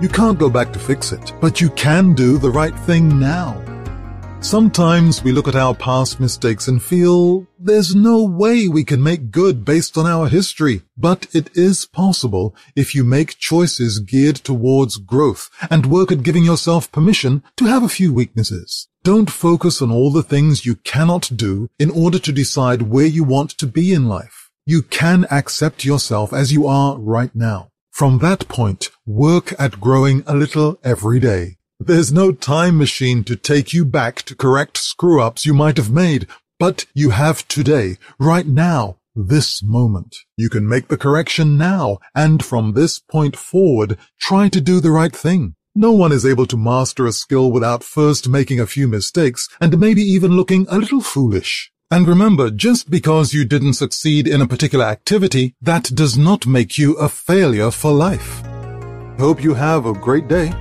You can't go back to fix it, but you can do the right thing now. Sometimes we look at our past mistakes and feel there's no way we can make good based on our history. But it is possible if you make choices geared towards growth and work at giving yourself permission to have a few weaknesses. Don't focus on all the things you cannot do in order to decide where you want to be in life. You can accept yourself as you are right now. From that point, work at growing a little every day. There's no time machine to take you back to correct screw ups you might have made, but you have today, right now, this moment. You can make the correction now, and from this point forward, try to do the right thing. No one is able to master a skill without first making a few mistakes and maybe even looking a little foolish. And remember, just because you didn't succeed in a particular activity, that does not make you a failure for life. Hope you have a great day.